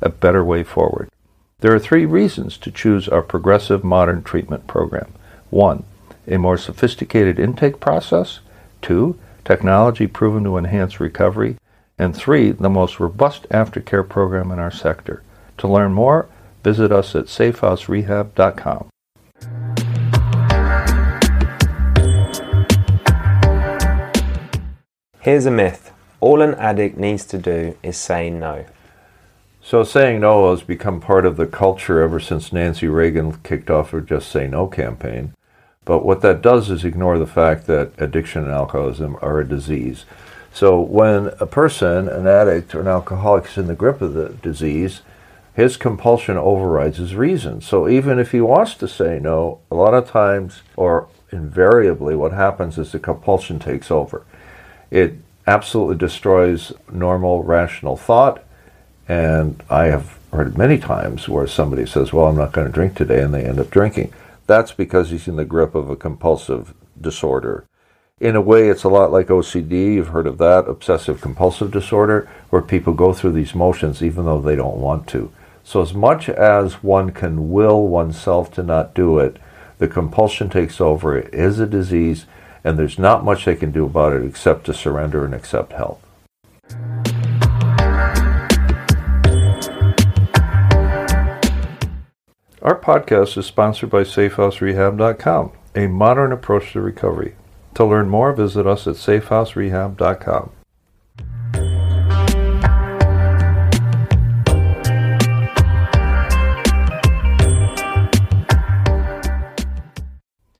a better way forward. There are three reasons to choose our progressive modern treatment program. One, a more sophisticated intake process. Two, technology proven to enhance recovery. And three, the most robust aftercare program in our sector. To learn more, visit us at safehouserehab.com. Here's a myth all an addict needs to do is say no. So saying no has become part of the culture ever since Nancy Reagan kicked off her Just Say No campaign. But what that does is ignore the fact that addiction and alcoholism are a disease. So when a person, an addict or an alcoholic, is in the grip of the disease, his compulsion overrides his reason. So even if he wants to say no, a lot of times or invariably what happens is the compulsion takes over. It absolutely destroys normal rational thought and I have heard many times where somebody says, Well, I'm not going to drink today, and they end up drinking. That's because he's in the grip of a compulsive disorder. In a way, it's a lot like OCD. You've heard of that, obsessive compulsive disorder, where people go through these motions even though they don't want to. So, as much as one can will oneself to not do it, the compulsion takes over. It is a disease, and there's not much they can do about it except to surrender and accept help. Our podcast is sponsored by SafeHouseRehab.com, a modern approach to recovery. To learn more, visit us at SafeHouseRehab.com.